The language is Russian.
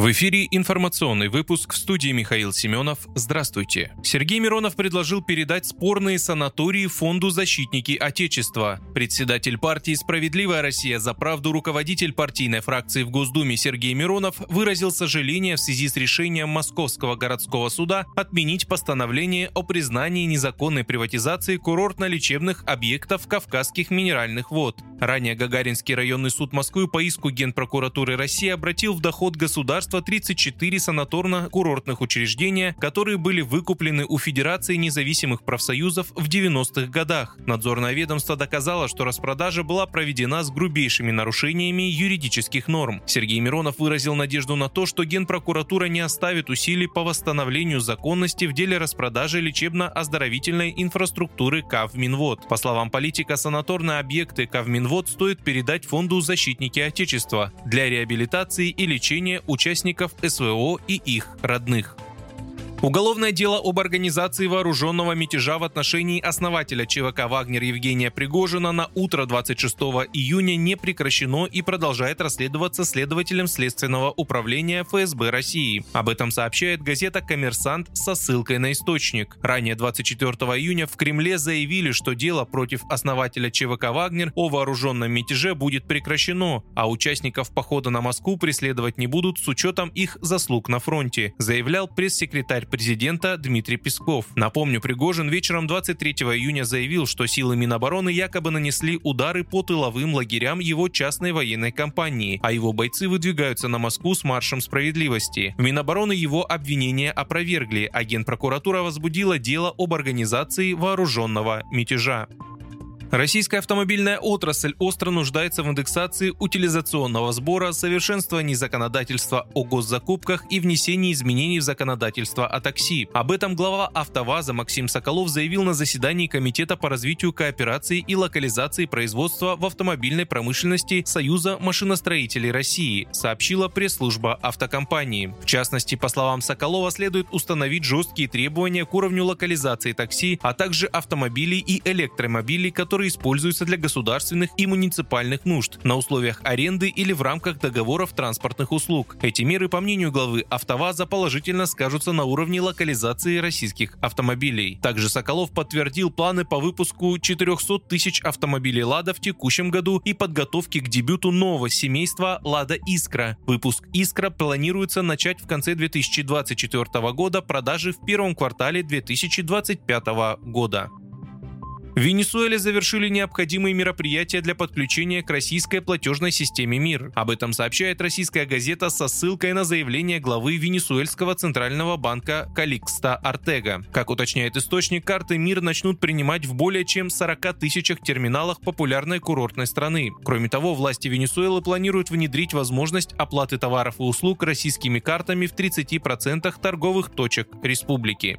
В эфире информационный выпуск в студии Михаил Семенов. Здравствуйте. Сергей Миронов предложил передать спорные санатории Фонду «Защитники Отечества». Председатель партии «Справедливая Россия за правду» руководитель партийной фракции в Госдуме Сергей Миронов выразил сожаление в связи с решением Московского городского суда отменить постановление о признании незаконной приватизации курортно-лечебных объектов Кавказских минеральных вод. Ранее Гагаринский районный суд Москвы по иску Генпрокуратуры России обратил в доход государства государства 34 санаторно-курортных учреждения, которые были выкуплены у Федерации независимых профсоюзов в 90-х годах. Надзорное ведомство доказало, что распродажа была проведена с грубейшими нарушениями юридических норм. Сергей Миронов выразил надежду на то, что Генпрокуратура не оставит усилий по восстановлению законности в деле распродажи лечебно-оздоровительной инфраструктуры КАВ-Минвод. По словам политика, санаторные объекты КАВ-Минвод стоит передать Фонду «Защитники Отечества» для реабилитации и лечения участников участников СВО и их родных. Уголовное дело об организации вооруженного мятежа в отношении основателя ЧВК «Вагнер» Евгения Пригожина на утро 26 июня не прекращено и продолжает расследоваться следователем Следственного управления ФСБ России. Об этом сообщает газета «Коммерсант» со ссылкой на источник. Ранее 24 июня в Кремле заявили, что дело против основателя ЧВК «Вагнер» о вооруженном мятеже будет прекращено, а участников похода на Москву преследовать не будут с учетом их заслуг на фронте, заявлял пресс-секретарь президента Дмитрий Песков. Напомню, Пригожин вечером 23 июня заявил, что силы Минобороны якобы нанесли удары по тыловым лагерям его частной военной компании, а его бойцы выдвигаются на Москву с маршем справедливости. В Минобороны его обвинения опровергли, а Генпрокуратура возбудила дело об организации вооруженного мятежа. Российская автомобильная отрасль остро нуждается в индексации утилизационного сбора, совершенствовании законодательства о госзакупках и внесении изменений в законодательство о такси. Об этом глава АвтоВАЗа Максим Соколов заявил на заседании Комитета по развитию кооперации и локализации производства в автомобильной промышленности Союза машиностроителей России, сообщила пресс-служба автокомпании. В частности, по словам Соколова, следует установить жесткие требования к уровню локализации такси, а также автомобилей и электромобилей, которые которые используются для государственных и муниципальных нужд на условиях аренды или в рамках договоров транспортных услуг. Эти меры, по мнению главы АвтоВАЗа, положительно скажутся на уровне локализации российских автомобилей. Также Соколов подтвердил планы по выпуску 400 тысяч автомобилей «Лада» в текущем году и подготовки к дебюту нового семейства «Лада Искра». Выпуск «Искра» планируется начать в конце 2024 года, продажи в первом квартале 2025 года. В Венесуэле завершили необходимые мероприятия для подключения к российской платежной системе МИР. Об этом сообщает российская газета со ссылкой на заявление главы Венесуэльского центрального банка Каликста Артега. Как уточняет источник, карты МИР начнут принимать в более чем 40 тысячах терминалах популярной курортной страны. Кроме того, власти Венесуэлы планируют внедрить возможность оплаты товаров и услуг российскими картами в 30% торговых точек республики.